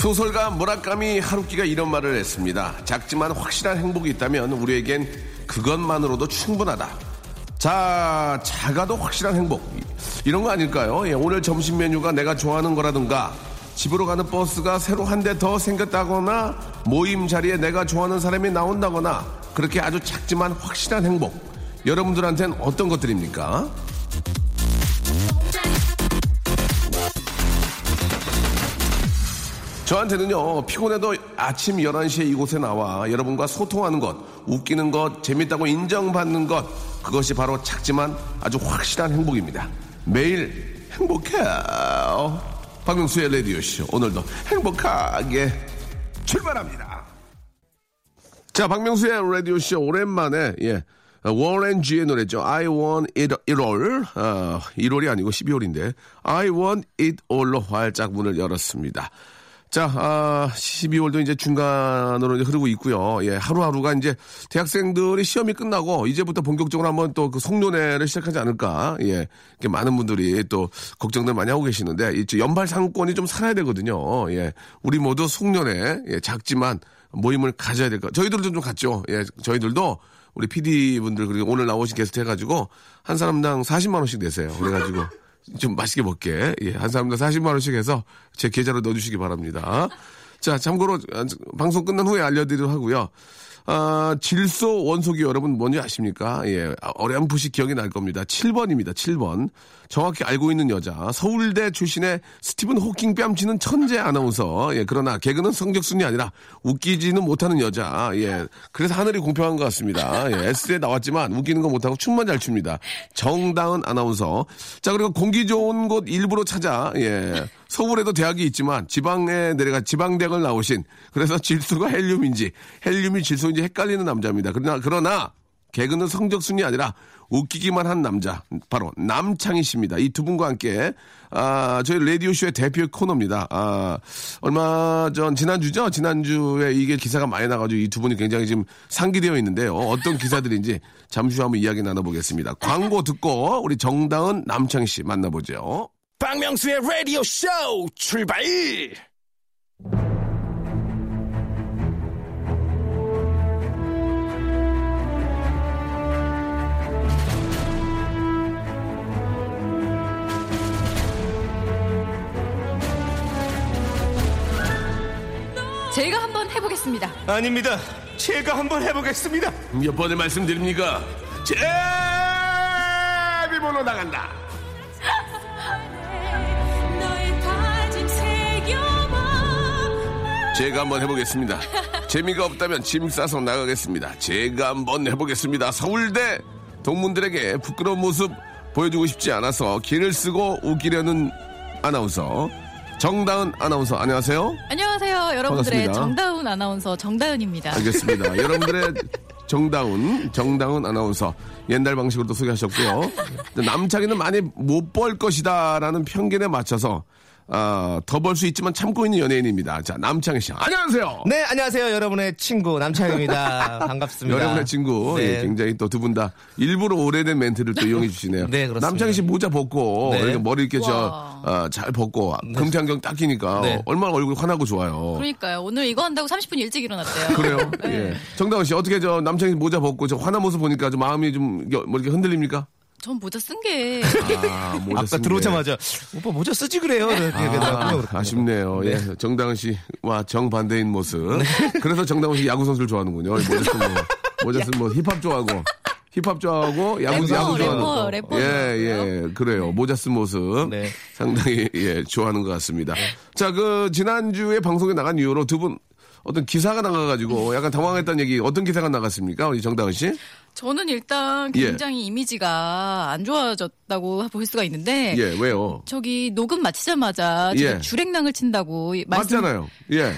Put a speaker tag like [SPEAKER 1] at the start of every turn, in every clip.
[SPEAKER 1] 소설가 무라카미 하루키가 이런 말을 했습니다. 작지만 확실한 행복이 있다면 우리에겐 그것만으로도 충분하다. 자, 작아도 확실한 행복. 이런 거 아닐까요? 예, 오늘 점심 메뉴가 내가 좋아하는 거라든가 집으로 가는 버스가 새로 한 대 더 생겼다거나 모임 자리에 내가 좋아하는 사람이 나온다거나 그렇게 아주 작지만 확실한 행복. 여러분들한테는 어떤 것들입니까? 저한테는요, 피곤해도 아침 11시에 이곳에 나와 여러분과 소통하는 것, 웃기는 것, 재밌다고 인정받는 것, 그것이 바로 작지만 아주 확실한 행복입니다. 매일 행복해요. 박명수의 라디오쇼. 오늘도 행복하게 출발합니다. 자, 박명수의 라디오쇼. 오랜만에, 예. 워렌 G의 노래죠. I want it, it all. 어, 1월이 아니고 12월인데. I want it all로 활짝 문을 열었습니다. 자, 아, 12월도 이제 중간으로 이제 흐르고 있고요. 예, 하루하루가 이제 대학생들이 시험이 끝나고 이제부터 본격적으로 한번 또 그 송년회를 시작하지 않을까. 예, 이렇게 많은 분들이 또 걱정들 많이 하고 계시는데 이 연발 상권이 좀 살아야 되거든요. 예, 우리 모두 송년회 예, 작지만 모임을 가져야 될까. 저희들도 좀 갔죠. 예, 저희들도 우리 PD 분들 그리고 오늘 나오신 게스트 해가지고 한 사람당 40만 원씩 내세요. 그래가지고. 좀 맛있게 먹게. 예, 한 사람당 40만 원씩 해서 제 계좌로 넣어주시기 바랍니다. 자, 참고로 아, 방송 끝난 후에 알려드리도록 하고요. 아, 질소 원소기 여러분 뭔지 아십니까? 예, 어렴풋이 기억이 날 겁니다. 7번입니다. 7번. 정확히 알고 있는 여자. 서울대 출신의 스티븐 호킹 뺨치는 천재 아나운서. 예, 그러나 개그는 성적순이 아니라 웃기지는 못하는 여자. 예, 그래서 하늘이 공평한 것 같습니다. 예, S에 나왔지만 웃기는 거 못하고 춤만 잘 춥니다. 정다은 아나운서. 자, 그리고 공기 좋은 곳 일부러 찾아. 예. 서울에도 대학이 있지만 지방에 내려가 지방대학을 나오신 그래서 질소가 헬륨인지 헬륨이 질소인지 헷갈리는 남자입니다. 그러나 그러나 개그는 성적순이 아니라 웃기기만 한 남자 바로 남창희 씨입니다. 이 두 분과 함께 아 저희 라디오 쇼의 대표 코너입니다. 아 얼마 전 지난주죠 지난주에 이게 기사가 많이 나가지고 이 두 분이 굉장히 지금 상기되어 있는데요. 어떤 기사들인지 잠시 후 한번 이야기 나눠보겠습니다. 광고 듣고 우리 정다은 남창희 씨 만나보죠.
[SPEAKER 2] 박명수의 라디오 쇼 출발!
[SPEAKER 3] 제가 한번 해보겠습니다.
[SPEAKER 2] 아닙니다. 제가 한번 해보겠습니다.
[SPEAKER 1] 몇 번을 말씀드립니까? 제비번호 나간다. 제가 한번 해보겠습니다. 재미가 없다면 짐 싸서 나가겠습니다. 제가 한번 해보겠습니다. 서울대 동문들에게 부끄러운 모습 보여주고 싶지 않아서 길을 쓰고 웃기려는 아나운서 정다은 아나운서 안녕하세요.
[SPEAKER 4] 안녕하세요. 여러분들의
[SPEAKER 1] 반갑습니다.
[SPEAKER 4] 정다운 아나운서 정다은입니다.
[SPEAKER 1] 알겠습니다. 여러분들의 정다운, 정다운 아나운서 옛날 방식으로도 소개하셨고요. 남창이는 많이 못 벌 것이다라는 편견에 맞춰서 아, 더벌 수 있지만 참고 있는 연예인입니다. 자, 남창희 씨. 안녕하세요.
[SPEAKER 5] 네, 안녕하세요. 여러분의 친구 남창입니다. 반갑습니다.
[SPEAKER 1] 여러분의 친구.
[SPEAKER 5] 네.
[SPEAKER 1] 예, 굉장히 또 두 분 다 일부러 오래된 멘트를 또 이용해 주시네요.
[SPEAKER 5] 네, 그렇습니다.
[SPEAKER 1] 남창희 씨 모자 벗고
[SPEAKER 5] 네.
[SPEAKER 1] 이렇게 머리 이렇게 저,
[SPEAKER 4] 와.
[SPEAKER 1] 아, 잘 벗고 안경 딱 끼니까
[SPEAKER 5] 네.
[SPEAKER 1] 얼마나 얼굴이 환하고 좋아요.
[SPEAKER 4] 그러니까요. 오늘 이거 한다고 30분 일찍 일어났대요.
[SPEAKER 1] 그래요?
[SPEAKER 4] 네.
[SPEAKER 1] 예. 정다은 씨 어떻게 저 남창희 모자 벗고 저 환한 모습 보니까 좀 마음이 좀 이게 뭐 이렇게 흔들립니까?
[SPEAKER 4] 전 모자 쓴 게.
[SPEAKER 1] 아, 모자
[SPEAKER 5] 아까
[SPEAKER 1] 쓴 게.
[SPEAKER 5] 들어오자마자 오빠 모자 쓰지 그래요.
[SPEAKER 1] 아, 아쉽네요. 예. 정다은 씨와 정반대인 모습. 그래서 정다은 씨 야구 선수를 좋아하는군요. 모자 쓴 뭐, 모자 쓴 뭐 힙합 좋아하고. 힙합 좋아하고 야구
[SPEAKER 4] 래퍼,
[SPEAKER 1] 야구 좋아하는
[SPEAKER 4] 래퍼. 래퍼
[SPEAKER 1] 예. 예. 그래요. 모자 쓴 모습.
[SPEAKER 5] 네.
[SPEAKER 1] 상당히 예, 좋아하는 것 같습니다. 자, 그 지난 주에 방송에 나간 이후로 두 분 어떤 기사가 나가가지고 약간 당황했다는 얘기 어떤 기사가 나갔습니까? 우리 정다은 씨?
[SPEAKER 4] 저는 일단
[SPEAKER 1] 예.
[SPEAKER 4] 굉장히 이미지가 안 좋아졌다고 볼 수가 있는데.
[SPEAKER 1] 예, 왜요?
[SPEAKER 4] 저기 녹음 마치자마자
[SPEAKER 1] 예.
[SPEAKER 4] 주랭랑을 친다고 말씀-
[SPEAKER 1] 맞잖아요. 예.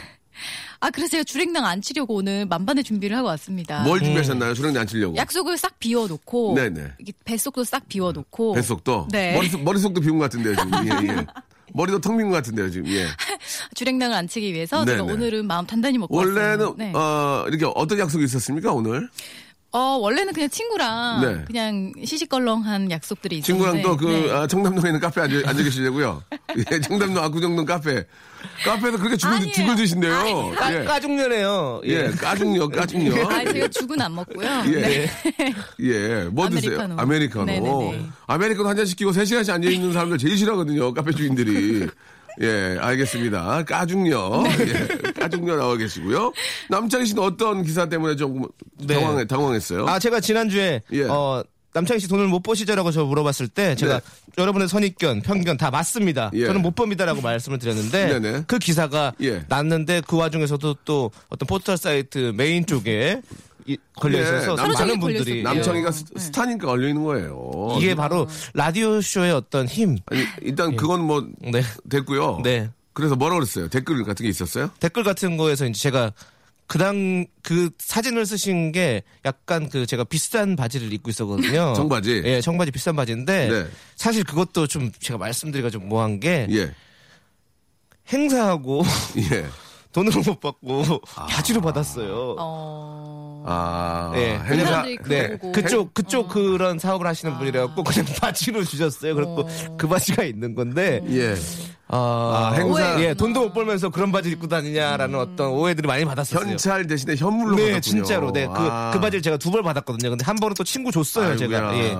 [SPEAKER 4] 아 그래서 제가 주랭랑 안 치려고 오늘 만반의 준비를 하고 왔습니다.
[SPEAKER 1] 뭘 준비하셨나요? 수령이 안 치려고.
[SPEAKER 4] 약속을 싹 비워놓고
[SPEAKER 1] 네네.
[SPEAKER 4] 이게 뱃속도 싹 비워놓고
[SPEAKER 1] 뱃속도?
[SPEAKER 4] 네.
[SPEAKER 1] 머릿속, 머릿속도 비운 것 같은데요, 지금. 예, 예. 머리도 텅 빈 것 같은데요, 지금. 예.
[SPEAKER 4] 주랭랑을 안 치기 위해서 제가
[SPEAKER 1] 네네.
[SPEAKER 4] 오늘은 마음 단단히 먹고
[SPEAKER 1] 원래는,
[SPEAKER 4] 왔어요. 네.
[SPEAKER 1] 어, 이렇게 어떤 약속이 있었습니까, 오늘?
[SPEAKER 4] 어, 원래는 그냥 친구랑
[SPEAKER 1] 네.
[SPEAKER 4] 그냥 시시껄렁한 약속들이 있었는데
[SPEAKER 1] 친구랑 또 그,
[SPEAKER 4] 네.
[SPEAKER 1] 아, 청담동에 있는 카페에 앉아, 앉아 계시려고요. 예, 청담동 압구정동 카페. 카페에서 그렇게 죽을. 죽을 드신대요.
[SPEAKER 5] 까,
[SPEAKER 1] 예.
[SPEAKER 5] 까중년해요.
[SPEAKER 1] 예, 까중요, 까중요.
[SPEAKER 4] 아, 제가 죽은 안 먹고요.
[SPEAKER 1] 예.
[SPEAKER 4] 네.
[SPEAKER 1] 예, 뭐 드세요?
[SPEAKER 4] 아메리카노.
[SPEAKER 1] 아메리카노.
[SPEAKER 4] 네네네.
[SPEAKER 1] 아메리카노 한 잔 시키고 3시간씩 앉아 있는 사람들 제일 싫어하거든요, 카페 주인들이. 예, 알겠습니다. 까중요. 예, 까중요 나와 계시고요. 남창희 씨는 어떤 기사 때문에 조금
[SPEAKER 5] 네.
[SPEAKER 1] 당황, 당황했어요?
[SPEAKER 5] 아 제가 지난주에
[SPEAKER 1] 예.
[SPEAKER 5] 어 남창희 씨 돈을 못 버시죠라고 저 물어봤을 때 제가
[SPEAKER 1] 네.
[SPEAKER 5] 여러분의 선입견, 편견 다 맞습니다.
[SPEAKER 1] 예.
[SPEAKER 5] 저는 못 법니다라고 말씀을 드렸는데
[SPEAKER 1] 네네.
[SPEAKER 5] 그 기사가
[SPEAKER 1] 예.
[SPEAKER 5] 났는데 그 와중에서도 또 어떤 포털 사이트 메인 쪽에 이- 걸려
[SPEAKER 1] 네,
[SPEAKER 5] 있어서
[SPEAKER 1] 남-
[SPEAKER 5] 많은
[SPEAKER 4] 걸려
[SPEAKER 5] 분들이
[SPEAKER 4] 있었고요.
[SPEAKER 1] 남창희가
[SPEAKER 4] 네.
[SPEAKER 1] 스- 스타니까 걸려 있는 거예요.
[SPEAKER 5] 이게 바로 라디오 쇼의 어떤 힘.
[SPEAKER 1] 아니, 일단 그건 뭐,
[SPEAKER 5] 네.
[SPEAKER 1] 됐고요.
[SPEAKER 5] 네.
[SPEAKER 1] 그래서 뭐라 그랬어요? 댓글 같은 게 있었어요?
[SPEAKER 5] 댓글 같은 거에서 이제 제가 그당 그 사진을 쓰신 게 약간 그 제가 비싼 바지를 입고 있었거든요.
[SPEAKER 1] 청바지?
[SPEAKER 5] 예, 청바지 비싼 바지인데
[SPEAKER 1] 네.
[SPEAKER 5] 사실 그것도 좀 제가 말씀드리기가 좀 뭐한 게
[SPEAKER 1] 예.
[SPEAKER 5] 행사하고
[SPEAKER 1] 예.
[SPEAKER 5] 돈으로 못 받고 바지로 받았어요.
[SPEAKER 4] 어...
[SPEAKER 1] 아,
[SPEAKER 5] 예,
[SPEAKER 1] 행사.
[SPEAKER 4] 사람들이 그거
[SPEAKER 5] 네. 그쪽 그쪽 그런 사업을 하시는 분이라고 그냥 바지로 주셨어요. 그리고 그 바지가 있는 건데
[SPEAKER 1] 예.
[SPEAKER 5] 아,
[SPEAKER 1] 아, 행사.
[SPEAKER 5] 예, 돈도 못 벌면서 그런 바지 입고 다니냐라는 어떤 오해들이 많이 받았었어요.
[SPEAKER 1] 현찰 대신에 현물로
[SPEAKER 5] 네,
[SPEAKER 1] 받았군요.
[SPEAKER 5] 진짜로. 네, 그,
[SPEAKER 1] 아.
[SPEAKER 5] 그 바지를 제가 두 벌 받았거든요. 근데 한 번은 또 친구 줬어요, 제가.
[SPEAKER 1] 아이고야.
[SPEAKER 5] 예.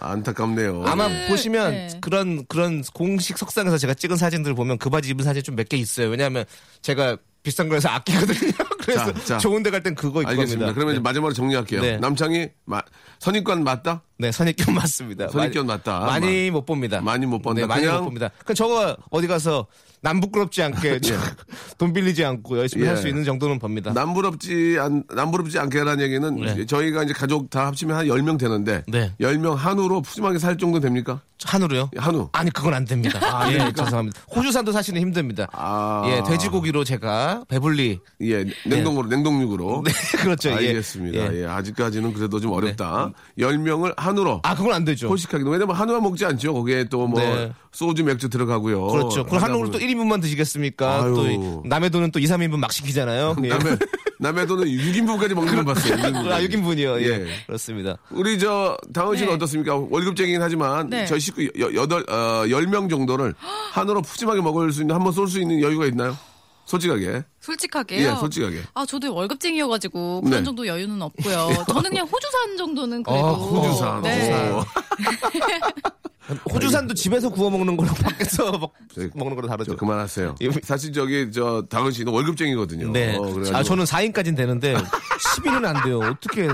[SPEAKER 1] 안타깝네요.
[SPEAKER 5] 아마
[SPEAKER 4] 네,
[SPEAKER 5] 보시면
[SPEAKER 4] 네.
[SPEAKER 5] 그런 그런 공식 석상에서 제가 찍은 사진들 보면 그 바지 입은 사진 좀 몇 개 있어요. 왜냐하면 제가 비싼 거에서 아끼거든요. 그래서
[SPEAKER 1] 자, 자.
[SPEAKER 5] 좋은 데 갈 땐 그거 입고
[SPEAKER 1] 알겠습니다.
[SPEAKER 5] 갑니다.
[SPEAKER 1] 그러면
[SPEAKER 5] 네.
[SPEAKER 1] 이제 마지막으로 정리할게요.
[SPEAKER 5] 네.
[SPEAKER 1] 남창이 마- 선입관 맞다?
[SPEAKER 5] 네, 선입견 맞습니다.
[SPEAKER 1] 선입견
[SPEAKER 5] 많이-
[SPEAKER 1] 맞다.
[SPEAKER 5] 많이 못 봅니다.
[SPEAKER 1] 많이 못 본다.
[SPEAKER 5] 네, 많이 못 봅니다. 그 저거 어디 가서 남 부끄럽지 않게 돈 빌리지 않고 열심히
[SPEAKER 1] 예.
[SPEAKER 5] 할수 있는 정도는 봅니다.
[SPEAKER 1] 남부럽지 않, 남부럽지 않게라는 얘기는
[SPEAKER 5] 네.
[SPEAKER 1] 저희가 이제 가족 다 합치면 한 10명 되는데
[SPEAKER 5] 네.
[SPEAKER 1] 10명 한우로 푸짐하게 살 정도 됩니까?
[SPEAKER 5] 한우로요?
[SPEAKER 1] 한우.
[SPEAKER 5] 아니 그건 안 됩니다.
[SPEAKER 1] 아,
[SPEAKER 5] 예? 죄송합니다. 호주산도 사실은 힘듭니다.
[SPEAKER 1] 아.
[SPEAKER 5] 예, 돼지고기로 제가 배불리.
[SPEAKER 1] 예, 냉동으로, 냉동육으로.
[SPEAKER 5] 네, 그렇죠. 예.
[SPEAKER 1] 알겠습니다.
[SPEAKER 5] 예.
[SPEAKER 1] 예. 아직까지는 그래도 좀 어렵다. 10명을 한우로.
[SPEAKER 5] 아, 그건 안 되죠.
[SPEAKER 1] 포식하기도. 왜냐면 한우만 먹지 않죠. 거기에 또뭐
[SPEAKER 5] 네.
[SPEAKER 1] 소주, 맥주 들어가고요.
[SPEAKER 5] 그렇죠. 그럼 한우를 또
[SPEAKER 1] 보면
[SPEAKER 5] 1인분만 드시겠습니까?
[SPEAKER 1] 아유.
[SPEAKER 5] 또 이- 남의 돈은 또 2, 3인분 막 시키잖아요. 예.
[SPEAKER 1] 남의, 남의 돈은 6인분까지 먹는 걸 봤어요. 6인분.
[SPEAKER 5] 아, 6인분이요. 예.
[SPEAKER 1] 예.
[SPEAKER 5] 그렇습니다.
[SPEAKER 1] 우리 저 다은 씨는
[SPEAKER 4] 네.
[SPEAKER 1] 어떻습니까? 월급쟁이긴 하지만
[SPEAKER 4] 네.
[SPEAKER 1] 저희 식구 여, 여덟 어, 10명 정도를 한우로 푸짐하게 먹을 수 있는 한번 쏠 수 있는 여유가 있나요? 솔직하게.
[SPEAKER 4] 솔직하게요.
[SPEAKER 1] 예, 솔직하게.
[SPEAKER 4] 아, 저도 월급쟁이여가지고 그런
[SPEAKER 1] 네.
[SPEAKER 4] 정도 여유는 없고요. 저는 그냥 호주산 정도는 그래도.
[SPEAKER 5] 아,
[SPEAKER 1] 호주산.
[SPEAKER 4] 네.
[SPEAKER 1] 어.
[SPEAKER 5] 호주산도 집에서 구워 먹는 거랑 밖에서 먹,
[SPEAKER 1] 저기,
[SPEAKER 5] 먹는 거랑 다르죠.
[SPEAKER 1] 저 그만하세요.
[SPEAKER 5] 예.
[SPEAKER 1] 사실 저기 저 다은 씨는 월급쟁이거든요.
[SPEAKER 5] 네.
[SPEAKER 1] 어,
[SPEAKER 5] 아, 저는 4인까지는 되는데 10인은 안 돼요. 어떻게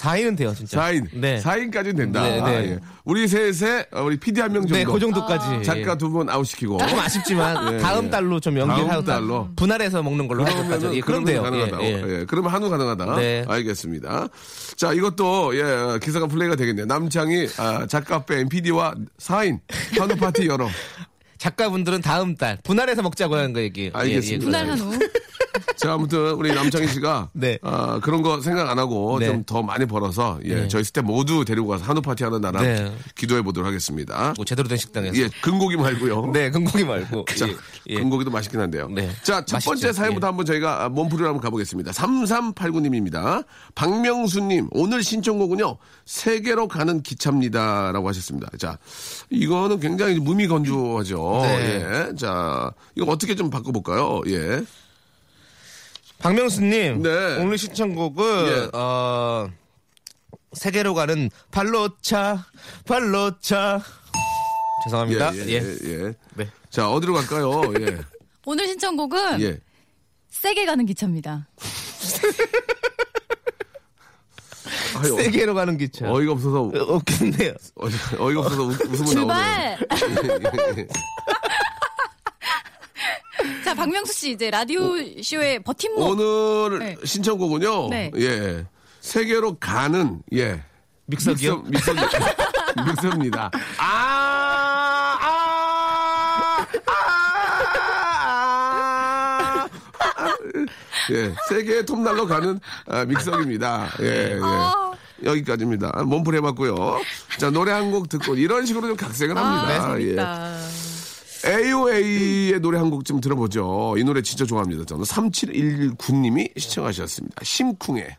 [SPEAKER 5] 4인은 돼요, 진짜.
[SPEAKER 1] 4인.
[SPEAKER 5] 네.
[SPEAKER 1] 4인까지는 된다.
[SPEAKER 5] 네, 네.
[SPEAKER 1] 아, 예. 우리 셋에 어, 우리 PD 한 명 정도.
[SPEAKER 5] 네, 그 정도까지.
[SPEAKER 1] 작가 두 분 아웃시키고.
[SPEAKER 5] 조금 아쉽지만
[SPEAKER 1] 예,
[SPEAKER 5] 다음
[SPEAKER 1] 예.
[SPEAKER 5] 달로 좀
[SPEAKER 1] 다음
[SPEAKER 5] 연기하고
[SPEAKER 1] 달로.
[SPEAKER 5] 분할해서 먹는 걸로.
[SPEAKER 1] 그러면은
[SPEAKER 5] 예, 그럼 돼요.
[SPEAKER 1] 가능하다.
[SPEAKER 5] 예,
[SPEAKER 1] 예,
[SPEAKER 5] 예.
[SPEAKER 1] 그러면 한우 가능하다.
[SPEAKER 5] 네.
[SPEAKER 1] 알겠습니다. 자, 이것도 예 기사가 플레이가 되겠네요. 남창희 아, 작가 뺀 PD와 4인 한우 파티 열어.
[SPEAKER 5] 작가분들은 다음 달 분할해서 먹자고 하는 거 얘기.
[SPEAKER 1] 알겠습니다.
[SPEAKER 4] 분할 한우.
[SPEAKER 1] 자, 아무튼 우리 남창희 씨가
[SPEAKER 5] 네.
[SPEAKER 1] 아, 그런 거 생각 안 하고
[SPEAKER 5] 네.
[SPEAKER 1] 좀더 많이 벌어서 예,
[SPEAKER 5] 네.
[SPEAKER 1] 저희 스텝 모두 데리고 가서 한우 파티 하는 날을
[SPEAKER 5] 네.
[SPEAKER 1] 기도해 보도록 하겠습니다.
[SPEAKER 5] 뭐 제대로 된 식당에서.
[SPEAKER 1] 예, 근고기 말고요.
[SPEAKER 5] 네, 근고기 말고.
[SPEAKER 1] 자,
[SPEAKER 5] 예, 예.
[SPEAKER 1] 근고기도 맛있긴 한데요.
[SPEAKER 5] 네.
[SPEAKER 1] 자, 첫
[SPEAKER 5] 맛있죠.
[SPEAKER 1] 번째 사연부터
[SPEAKER 5] 예.
[SPEAKER 1] 한번 저희가 몸풀이로 한번 가보겠습니다. 3389님입니다. 박명수님, 오늘 신청곡은요, 세계로 가는 기차입니다. 라고 하셨습니다. 자, 이거는 굉장히 무미 건조하죠.
[SPEAKER 5] 네.
[SPEAKER 1] 예. 자, 이거 어떻게 좀 바꿔볼까요? 예.
[SPEAKER 5] 박명수님.
[SPEAKER 1] 네.
[SPEAKER 5] 오늘 신청곡은,
[SPEAKER 1] 예.
[SPEAKER 5] 어, 세계로 가는 발로차, 발로차. 죄송합니다.
[SPEAKER 1] 예,
[SPEAKER 5] 예.
[SPEAKER 1] 예, 예.
[SPEAKER 5] 네.
[SPEAKER 1] 자, 어디로 갈까요? 예.
[SPEAKER 4] 오늘 신청곡은
[SPEAKER 1] 예.
[SPEAKER 4] 세게 가는 기차입니다.
[SPEAKER 1] 아유,
[SPEAKER 5] 세계로 가는 기차.
[SPEAKER 1] 어이가 없어서,
[SPEAKER 5] 어, 없겠네요.
[SPEAKER 1] 어이, 어이가 없어서 웃- 웃음이 나오네요.
[SPEAKER 4] 출발! 자, 박명수 씨 이제 라디오 쇼의 버팀목.
[SPEAKER 1] 오늘
[SPEAKER 4] 네.
[SPEAKER 1] 신청곡은요.
[SPEAKER 4] 네.
[SPEAKER 1] 예. 세계로 가는 예.
[SPEAKER 5] 믹서기요?
[SPEAKER 1] 믹서, 믹서, 믹서입니다. 아, 아, 아, 아. 예. 세계의 톱날로 가는 아, 믹서기입니다. 예, 예. 여기까지입니다. 몸풀 해봤고요. 자, 노래 한 곡 듣고 이런 식으로 좀 각색을 합니다.
[SPEAKER 4] 아,
[SPEAKER 1] 예.
[SPEAKER 4] 재밌다.
[SPEAKER 1] AOA의 노래 한 곡 좀 들어보죠. 이 노래 진짜 좋아합니다. 저는 3719님이 시청하셨습니다. 심쿵해.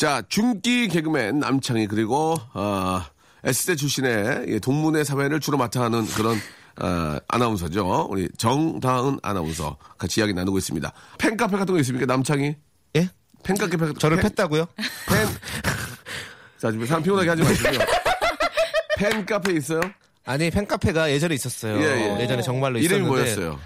[SPEAKER 1] 자, 중기 개그맨 남창희 그리고 어, S대 출신의 예, 동문회 사회를 주로 맡아 하는 그런 어, 아나운서죠. 우리 정다은 아나운서 같이 이야기 나누고 있습니다. 팬카페 같은 거 있습니까? 남창희?
[SPEAKER 5] 예?
[SPEAKER 1] 팬카페
[SPEAKER 5] 저를
[SPEAKER 1] 팬-
[SPEAKER 5] 팼다고요?
[SPEAKER 1] 팬. 자, 지금 사람 피곤하게 하지 마시고요. 팬카페 있어요?
[SPEAKER 5] 아니, 팬카페가 예전에 있었어요.
[SPEAKER 1] 예, 예.
[SPEAKER 5] 전에 정말로
[SPEAKER 1] 이름이
[SPEAKER 5] 있었는데.
[SPEAKER 1] 뭐였어요?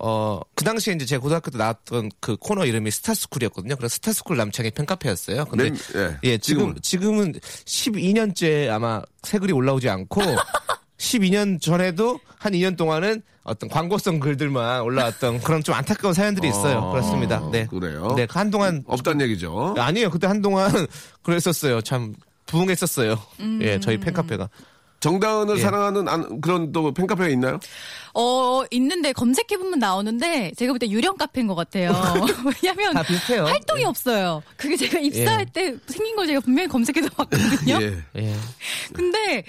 [SPEAKER 5] 어, 그 당시에 이제 제 고등학교 때 나왔던 그 코너 이름이 스타스쿨이었거든요. 그래서 스타스쿨 남창희 팬카페였어요. 근데
[SPEAKER 1] 맨- 예,
[SPEAKER 5] 예, 지금
[SPEAKER 1] 지금은?
[SPEAKER 5] 지금은 12년째 아마 새 글이 올라오지 않고 12년 전에도 한 2년 동안은 어떤 광고성 글들만 올라왔던 그런 좀 안타까운 사연들이 있어요.
[SPEAKER 1] 아,
[SPEAKER 5] 그렇습니다. 네.
[SPEAKER 1] 그래요?
[SPEAKER 5] 네, 한동안
[SPEAKER 1] 없단 얘기죠.
[SPEAKER 5] 아니에요. 그때 한동안 그랬었어요. 참 부흥했었어요. 예, 저희 팬카페가.
[SPEAKER 1] 정다은을
[SPEAKER 5] 예.
[SPEAKER 1] 사랑하는 안- 그런 또 팬카페가 있나요?
[SPEAKER 4] 어, 있는데 검색해보면 나오는데 제가 볼 때 유령 카페인 것 같아요. 왜냐면. 활동이
[SPEAKER 5] 예.
[SPEAKER 4] 없어요. 그게 제가 입사할 때 생긴 걸 제가 분명히 검색해서 봤거든요.
[SPEAKER 1] 예.
[SPEAKER 5] 예.
[SPEAKER 4] 근데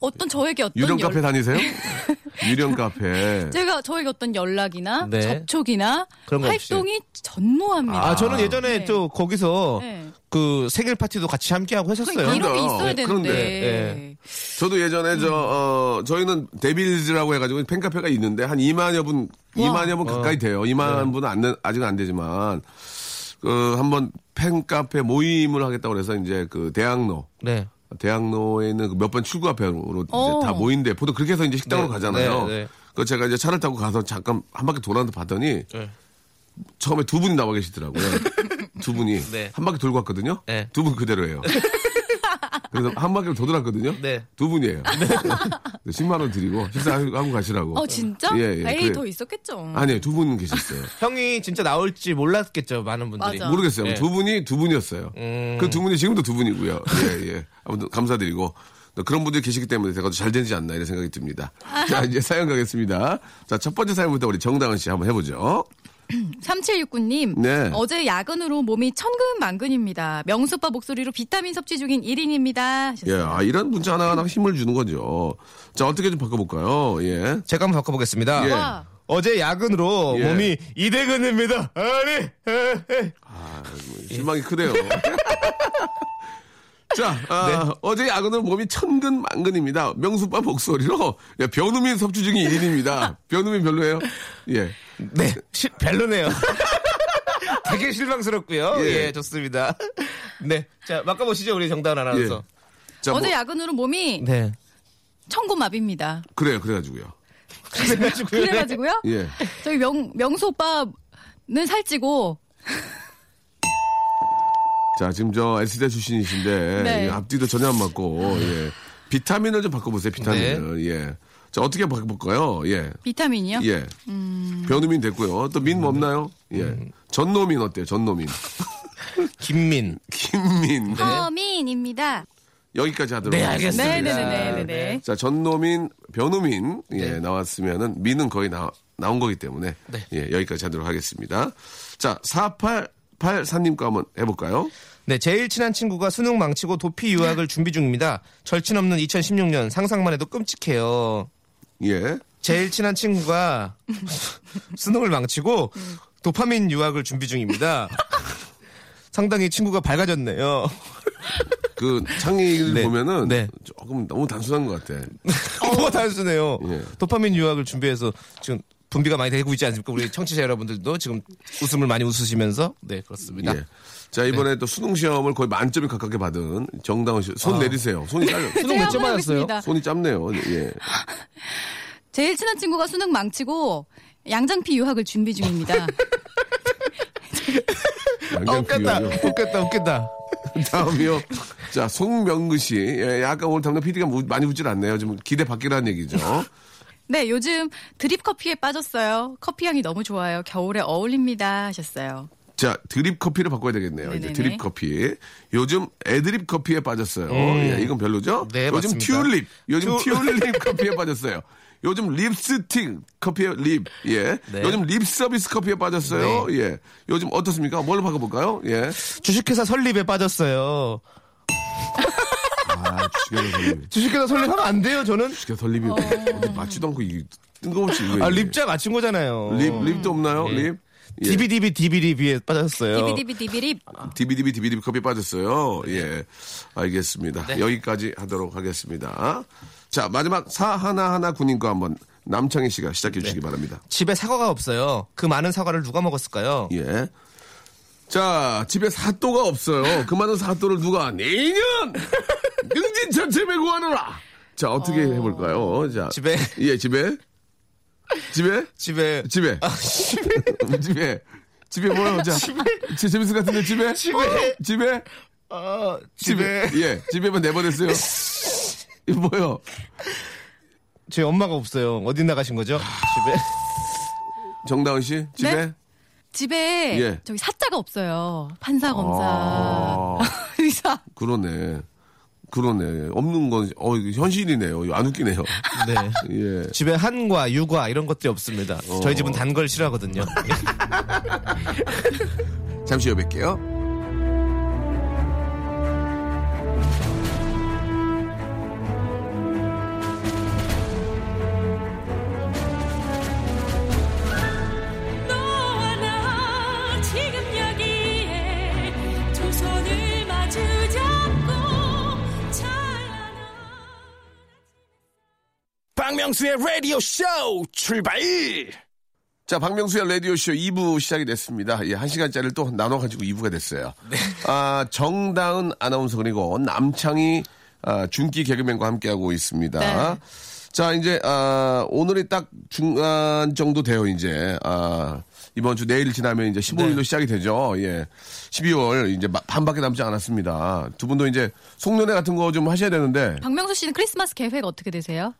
[SPEAKER 4] 어떤 저에게 어떤
[SPEAKER 1] 유령
[SPEAKER 4] 연-
[SPEAKER 1] 카페 다니세요? 유령 카페.
[SPEAKER 4] 제가 저에게 어떤 연락이나
[SPEAKER 5] 네.
[SPEAKER 4] 접촉이나
[SPEAKER 5] 없이.
[SPEAKER 4] 활동이 전무합니다.
[SPEAKER 5] 아, 저는 예전에
[SPEAKER 4] 네.
[SPEAKER 5] 또 거기서
[SPEAKER 4] 네.
[SPEAKER 5] 그 생일 파티도 같이 함께 하고 했었어요.
[SPEAKER 4] 그 이름이. 있어야
[SPEAKER 1] 예,
[SPEAKER 4] 되는데.
[SPEAKER 1] 그런데, 저도 예전에 저, 어, 저희는 데빌즈라고 해가지고 팬카페가 있는데 한 2만여 분, 2만여 분 가까이 돼요. 2만 분은 안, 아직은 안 되지만, 그, 한번 팬카페 모임을 하겠다고 그래서 이제 그 대학로,
[SPEAKER 5] 네.
[SPEAKER 1] 대학로에 있는 그몇번 출구 앞으로. 다 모인대. 보통 그렇게 해서 이제 식당으로
[SPEAKER 5] 네,
[SPEAKER 1] 가잖아요.
[SPEAKER 5] 네, 네.
[SPEAKER 1] 그 제가 이제 차를 타고 가서 잠깐 한 바퀴 돌았는데 봤더니
[SPEAKER 5] 네.
[SPEAKER 1] 처음에 두 분이 나와 계시더라고요. 두 분이
[SPEAKER 5] 네.
[SPEAKER 1] 한 바퀴 돌고 왔거든요.
[SPEAKER 5] 네.
[SPEAKER 1] 두분 그대로예요. 그래서 한 바퀴를 더 돌았거든요.
[SPEAKER 5] 네.
[SPEAKER 1] 두 분이에요. 10만 원 드리고 식사하고 가시라고.
[SPEAKER 4] 어 진짜?
[SPEAKER 1] 예, 예.
[SPEAKER 4] 에이
[SPEAKER 1] 그래.
[SPEAKER 4] 더 있었겠죠.
[SPEAKER 1] 아니요, 두 분 계셨어요.
[SPEAKER 5] 형이 진짜 나올지 몰랐겠죠, 많은 분들이.
[SPEAKER 4] 맞아.
[SPEAKER 1] 모르겠어요.
[SPEAKER 5] 네.
[SPEAKER 1] 두 분이 두 분이었어요.
[SPEAKER 5] 음.
[SPEAKER 1] 그두 분이 지금도 두 분이고요. 예, 예. 아무튼 감사드리고. 또 그런 분들이 계시기 때문에 제가 더잘 되지 않나 이런 생각이 듭니다. 자, 이제 사연 가겠습니다. 자, 첫 번째 사연부터 우리 정다은 씨 한번 해보죠.
[SPEAKER 4] 3769님.
[SPEAKER 1] 네.
[SPEAKER 4] 어제 야근으로 몸이 천근만근입니다. 명수빠 목소리로 비타민 섭취 중인 1인입니다.
[SPEAKER 1] 예, 아, 이런 문자 하나하나 힘을 주는 거죠. 자, 어떻게 좀 바꿔볼까요? 예.
[SPEAKER 5] 제가 한번 바꿔보겠습니다.
[SPEAKER 1] 예.
[SPEAKER 4] 와.
[SPEAKER 5] 어제 야근으로
[SPEAKER 1] 예.
[SPEAKER 5] 몸이 이대근입니다. 아니, 에, 에.
[SPEAKER 1] 실망이 크네요. 자, 아,
[SPEAKER 5] 네.
[SPEAKER 1] 어제 야근은 몸이 천근 만근입니다. 명수빠 목소리로 예, 변우민 섭취 중인 1인입니다. 변우민 별로예요? 예.
[SPEAKER 5] 네, 시- 별로네요. 되게 실망스럽고요.
[SPEAKER 1] 예.
[SPEAKER 5] 예. 좋습니다. 네, 자 바꿔보시죠 우리 정다은 아나운서.
[SPEAKER 1] 자,
[SPEAKER 4] 어제
[SPEAKER 1] 뭐,
[SPEAKER 4] 야근으로 몸이
[SPEAKER 5] 네.
[SPEAKER 4] 천고마비입니다.
[SPEAKER 1] 그래요, 그래가지고요.
[SPEAKER 5] 그래가지고
[SPEAKER 4] 그래가지고요.
[SPEAKER 1] 예.
[SPEAKER 4] 저희 명, 명수 오빠는 살찌고
[SPEAKER 1] 자, 지금 저 S대 출신이신데,
[SPEAKER 4] 네.
[SPEAKER 1] 예, 앞뒤도 전혀 안 맞고, 예. 비타민을 좀 바꿔보세요, 비타민을. 예. 자, 어떻게 바꿔볼까요? 예.
[SPEAKER 4] 비타민이요?
[SPEAKER 1] 예. 변우민 됐고요. 또 민 뭐 없나요? 예. 전노민 어때요? 전노민.
[SPEAKER 5] 김민.
[SPEAKER 1] 김민.
[SPEAKER 4] 허민입니다.
[SPEAKER 1] 여기까지 하도록
[SPEAKER 5] 네,
[SPEAKER 1] 하겠습니다.
[SPEAKER 5] 알겠습니다.
[SPEAKER 4] 네네네네네.
[SPEAKER 1] 자, 전노민, 변우민, 예, 나왔으면은, 민은 거의 나, 나온 거기 때문에,
[SPEAKER 5] 네.
[SPEAKER 1] 예, 여기까지 하도록 하겠습니다. 자, 4884님 거 한번 해볼까요?
[SPEAKER 5] 네, 제일 친한 친구가 수능 망치고 도피 유학을 준비 중입니다. 절친 없는 2016년 상상만 해도 끔찍해요.
[SPEAKER 1] 예.
[SPEAKER 5] 제일 친한 친구가 수능을 망치고 도파민 유학을 준비 중입니다. 상당히 친구가 밝아졌네요.
[SPEAKER 1] 그 창의를
[SPEAKER 5] 네.
[SPEAKER 1] 보면은
[SPEAKER 5] 네.
[SPEAKER 1] 조금 너무 단순한 것 같아.
[SPEAKER 5] 뭐가 단순해요.
[SPEAKER 1] 예.
[SPEAKER 5] 도파민 유학을 준비해서 지금 분비가 많이 되고 있지 않습니까? 우리 청취자 여러분들도 지금 웃음을 많이 웃으시면서 네 그렇습니다.
[SPEAKER 1] 예. 자 이번에 또 수능 시험을 거의 만점에 가깝게 받은 정다은 씨, 손 내리세요. 손이 짧,
[SPEAKER 5] 수능 몇점
[SPEAKER 4] 한번
[SPEAKER 5] 받았어요?
[SPEAKER 1] 손이 짧네요. 예.
[SPEAKER 4] 제일 친한 친구가 수능 망치고 양장피 유학을 준비 중입니다.
[SPEAKER 5] 아,
[SPEAKER 1] 양장
[SPEAKER 5] 웃겠다. 웃겠다, 웃겠다.
[SPEAKER 1] 다음이요. 자 송명근 씨, 예, 약간 오늘 담당 PD가 많이 웃질 않네요. 좀 기대 밖이라는 얘기죠.
[SPEAKER 4] 네, 요즘 드립 커피에 빠졌어요. 커피 향이 너무 좋아요. 겨울에 어울립니다. 하셨어요.
[SPEAKER 1] 자, 드립 커피를 바꿔야 되겠네요. 이제
[SPEAKER 4] 네네네.
[SPEAKER 1] 드립 커피. 요즘 애드립 커피에 빠졌어요. 예, 이건 별로죠?
[SPEAKER 5] 네,
[SPEAKER 1] 요즘
[SPEAKER 5] 맞습니다.
[SPEAKER 1] 튤립. 요즘
[SPEAKER 5] 튤-
[SPEAKER 1] 튤립 커피에 빠졌어요. 요즘 립스틱 커피에 립. 예.
[SPEAKER 5] 네.
[SPEAKER 1] 요즘 립 서비스 커피에 빠졌어요. 예. 요즘 어떻습니까? 뭘로 바꿔볼까요? 예.
[SPEAKER 5] 주식회사 설립에 빠졌어요.
[SPEAKER 1] 아, 주식회사 설립.
[SPEAKER 5] 주식회사 설립하면 안 돼요, 저는.
[SPEAKER 1] 주식회사 설립이 어디 맞지도 않고 이 뜬금없이 이거.
[SPEAKER 5] 아. 립자 맞춘 거잖아요.
[SPEAKER 1] 립, 립도 없나요? 립? 예.
[SPEAKER 5] 디비디비 디비디비에 빠졌어요.
[SPEAKER 4] 디비디비 디비립.
[SPEAKER 1] 디비디비 디비디비 커피 빠졌어요. 예. 알겠습니다.
[SPEAKER 5] 네.
[SPEAKER 1] 여기까지 하도록 하겠습니다. 자, 마지막 사 하나하나 군인 거 한번 남창희 씨가 시작해
[SPEAKER 5] 네.
[SPEAKER 1] 주시기 바랍니다.
[SPEAKER 5] 집에 사과가 없어요. 그 많은 사과를 누가 먹었을까요?
[SPEAKER 1] 예. 자, 집에 사또가 없어요. 그 많은 사또를 누가 내년 능진 전체 메고 하느라. 자, 어떻게 해볼까요? 자,
[SPEAKER 5] 집에
[SPEAKER 1] 예, 집에 집에
[SPEAKER 5] 집에
[SPEAKER 1] 집에 집에 집에 뭐요? 자, 재- 재밌을 것 같은데 집에
[SPEAKER 5] 집에.
[SPEAKER 1] 집에
[SPEAKER 5] 어,
[SPEAKER 1] 집에
[SPEAKER 5] 집에
[SPEAKER 1] 예 집에만 내보냈어요. 이거 뭐요?
[SPEAKER 5] 제 엄마가 없어요. 어디 나가신 거죠? 집에
[SPEAKER 1] 정다은 씨 집에
[SPEAKER 4] 네? 집에
[SPEAKER 1] 예.
[SPEAKER 4] 저기 사자가 없어요. 판사 검사
[SPEAKER 1] 아.
[SPEAKER 4] 의사.
[SPEAKER 1] 그러네. 그러네. 없는 건, 어, 현실이네요. 안 웃기네요.
[SPEAKER 5] 네.
[SPEAKER 1] 예.
[SPEAKER 5] 집에 한과 유과 이런 것들이 없습니다. 저희 집은 단 걸 싫어하거든요.
[SPEAKER 1] 잠시 후에 뵐게요.
[SPEAKER 2] 박명수의 라디오 쇼 출발!
[SPEAKER 1] 자, 박명수의 라디오쇼 2부 시작이 됐습니다. 예, 한 시간짜리를 또 나눠가지고 2부가 됐어요. 아, 정다은 아나운서 그리고 남창희 아, 중기 개그맨과 함께하고 있습니다.
[SPEAKER 4] 네.
[SPEAKER 1] 자, 이제, 아, 오늘이 딱 중간 정도 돼요, 이제. 아, 이번 주 내일 지나면 이제 15일로
[SPEAKER 5] 네.
[SPEAKER 1] 시작이 되죠. 예. 12월 이제 마- 반밖에 남지 않았습니다. 두 분도 이제 송년회 같은 거 좀 하셔야 되는데.
[SPEAKER 4] 박명수 씨는 크리스마스 계획 어떻게 되세요?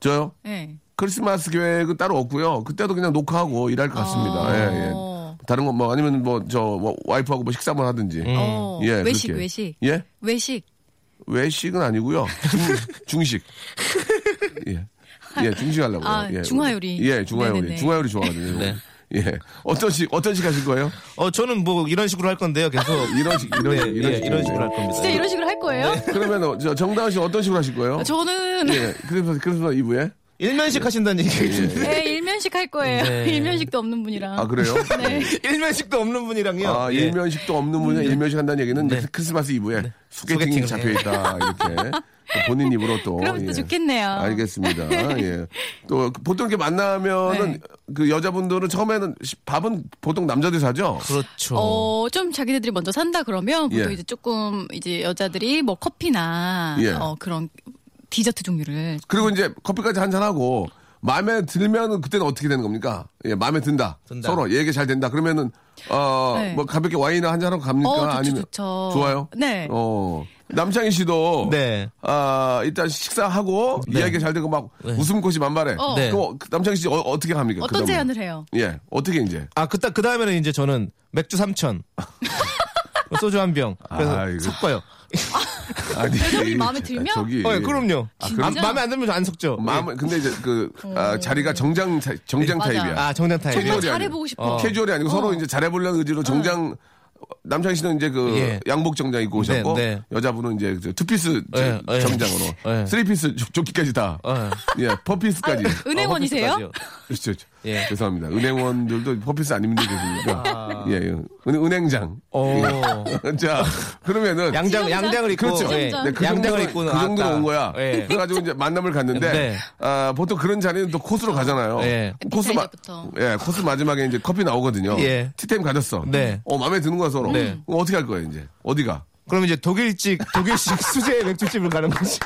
[SPEAKER 1] 저요?
[SPEAKER 4] 네.
[SPEAKER 1] 크리스마스 계획은 따로 없고요. 그때도 그냥 녹화하고 일할 것 같습니다.
[SPEAKER 4] 어.
[SPEAKER 1] 예, 예. 다른 건뭐 아니면 뭐 저 와이프하고 뭐 식사 한번 하든지.
[SPEAKER 4] 어,
[SPEAKER 1] 예,
[SPEAKER 4] 외식
[SPEAKER 1] 그렇게.
[SPEAKER 4] 외식
[SPEAKER 1] 예?
[SPEAKER 4] 외식.
[SPEAKER 1] 외식은 아니고요. 중, 식 예. 예, 중식 하려고요.
[SPEAKER 4] 아,
[SPEAKER 1] 예.
[SPEAKER 4] 중화요리.
[SPEAKER 1] 예, 중화요리.
[SPEAKER 4] 네네네.
[SPEAKER 1] 중화요리 좋아하거든요.
[SPEAKER 5] 네.
[SPEAKER 1] 예. 어떤 식 어떤 식 하실 거예요?
[SPEAKER 5] 어, 저는 뭐 이런 식으로 할 건데요. 계속
[SPEAKER 1] 이런 식 이런
[SPEAKER 5] 네,
[SPEAKER 1] 식 이런
[SPEAKER 5] 예,
[SPEAKER 1] 식
[SPEAKER 5] 이런 식으로 할 겁니다.
[SPEAKER 4] 진짜 이런 식으로 할 거예요?
[SPEAKER 1] 그러면 어, 저 정다은 씨 어떤 식으로 하실 거예요?
[SPEAKER 4] 저는
[SPEAKER 1] 예. 그래서 그래서 이부에
[SPEAKER 5] 일면식 하신다는 얘기겠는데.
[SPEAKER 4] 네, 일면식 할 거예요.
[SPEAKER 5] 네.
[SPEAKER 4] 일면식도 없는 분이랑.
[SPEAKER 1] 아, 그래요?
[SPEAKER 4] 네.
[SPEAKER 5] 일면식도 없는 분이랑요.
[SPEAKER 1] 아,
[SPEAKER 5] 예.
[SPEAKER 1] 일면식도 없는 분이 일면식 한다는 얘기는
[SPEAKER 5] 네.
[SPEAKER 1] 크리스마스 이브에 소개팅이
[SPEAKER 5] 소개팅을
[SPEAKER 1] 잡혀
[SPEAKER 5] 해.
[SPEAKER 1] 있다 이렇게 본인 입으로 또.
[SPEAKER 4] 그럼 또 좋겠네요.
[SPEAKER 1] 알겠습니다. 예. 또 보통 이렇게 만나면은
[SPEAKER 4] 네.
[SPEAKER 1] 그 여자분들은 처음에는 시- 밥은 보통 남자들이 사죠.
[SPEAKER 5] 그렇죠.
[SPEAKER 4] 어, 좀 자기네들이 먼저 산다 그러면 보통
[SPEAKER 1] 예.
[SPEAKER 4] 이제 조금 이제 여자들이 뭐 커피나
[SPEAKER 1] 예.
[SPEAKER 4] 어, 그런 디저트 종류를
[SPEAKER 1] 그리고 이제 커피까지 한잔 하고 마음에 들면은 그때는 어떻게 되는 겁니까? 예, 마음에 든다.
[SPEAKER 5] 든다.
[SPEAKER 1] 서로 얘기 잘 된다. 그러면은 어,
[SPEAKER 4] 네.
[SPEAKER 1] 뭐 가볍게 와인을 한잔 하고 갑니까?
[SPEAKER 4] 어, 좋죠,
[SPEAKER 1] 아니면
[SPEAKER 4] 좋죠.
[SPEAKER 1] 좋아요?
[SPEAKER 4] 네.
[SPEAKER 1] 어. 남창희 씨도
[SPEAKER 5] 네.
[SPEAKER 1] 아, 일단 식사하고
[SPEAKER 5] 네.
[SPEAKER 1] 이야기 잘 되고 막
[SPEAKER 5] 네.
[SPEAKER 1] 웃음꽃이 만발해.
[SPEAKER 4] 어.
[SPEAKER 5] 네.
[SPEAKER 1] 그럼 그 남창희 씨 어, 떻게 합니까?
[SPEAKER 4] 어떤
[SPEAKER 1] 그 다음에?
[SPEAKER 4] 제안을 해요?
[SPEAKER 1] 예. 어떻게 이제?
[SPEAKER 5] 아, 그다 그 다음에는 이제 저는 맥주 3천. 소주 한 병. 그래서
[SPEAKER 1] 아, 이거-
[SPEAKER 5] 섞어요.
[SPEAKER 1] 아니,
[SPEAKER 4] 여자분이 마음에 들면?
[SPEAKER 1] 저기.
[SPEAKER 5] 어, 그럼요.
[SPEAKER 1] 아,
[SPEAKER 5] 아,
[SPEAKER 1] 그럼-
[SPEAKER 5] 마음에 안 들면 안 섞죠.
[SPEAKER 1] 마음 근데 이제 그 아, 자리가 정장 타- 정장
[SPEAKER 4] 맞아.
[SPEAKER 1] 타입이야.
[SPEAKER 5] 아, 정장 타입.
[SPEAKER 4] 정말
[SPEAKER 1] 캐주얼이
[SPEAKER 4] 잘해보고 싶어.
[SPEAKER 1] 캐주얼이 아니고 서로 이제 잘해보려는 의지로 정장 남창희 씨는 이제 그
[SPEAKER 5] 예.
[SPEAKER 1] 양복 정장 입고 오셨고
[SPEAKER 5] 네, 네.
[SPEAKER 1] 여자분은 이제 저 투피스
[SPEAKER 5] 예, 예.
[SPEAKER 1] 정장으로
[SPEAKER 5] 예.
[SPEAKER 1] 쓰리피스 조- 조끼까지 다
[SPEAKER 5] 어.
[SPEAKER 1] 예, four piece까지.
[SPEAKER 4] 은행원이세요?
[SPEAKER 5] 어,
[SPEAKER 1] 그렇죠. 그렇죠.
[SPEAKER 5] 예.
[SPEAKER 1] 죄송합니다. 은행원들도 four piece 안 입는 데 계시니까. 예, 예. 은, 은행장.
[SPEAKER 5] 오.
[SPEAKER 1] 자, 그러면은.
[SPEAKER 5] 양장, 양장을 입고.
[SPEAKER 1] 그렇죠.
[SPEAKER 5] 예.
[SPEAKER 1] 네, 그
[SPEAKER 5] 양장을 입고
[SPEAKER 1] 그 정도로. 온 거야.
[SPEAKER 5] 예.
[SPEAKER 1] 그래가지고 이제 만남을 갔는데,
[SPEAKER 5] 네.
[SPEAKER 1] 아, 보통 그런 자리는 또 코스로 가잖아요.
[SPEAKER 5] 예.
[SPEAKER 1] 코스 마. 예, 코스 마지막에 이제 커피 나오거든요.
[SPEAKER 5] 예.
[SPEAKER 1] 티타임 가졌어.
[SPEAKER 5] 네.
[SPEAKER 1] 어, 마음에 드는 거야, 서로.
[SPEAKER 5] 네.
[SPEAKER 1] 그럼 어떻게 할 거야, 이제? 어디가?
[SPEAKER 5] 그럼 이제 독일식, 독일식 수제 맥주집을 가는 거지.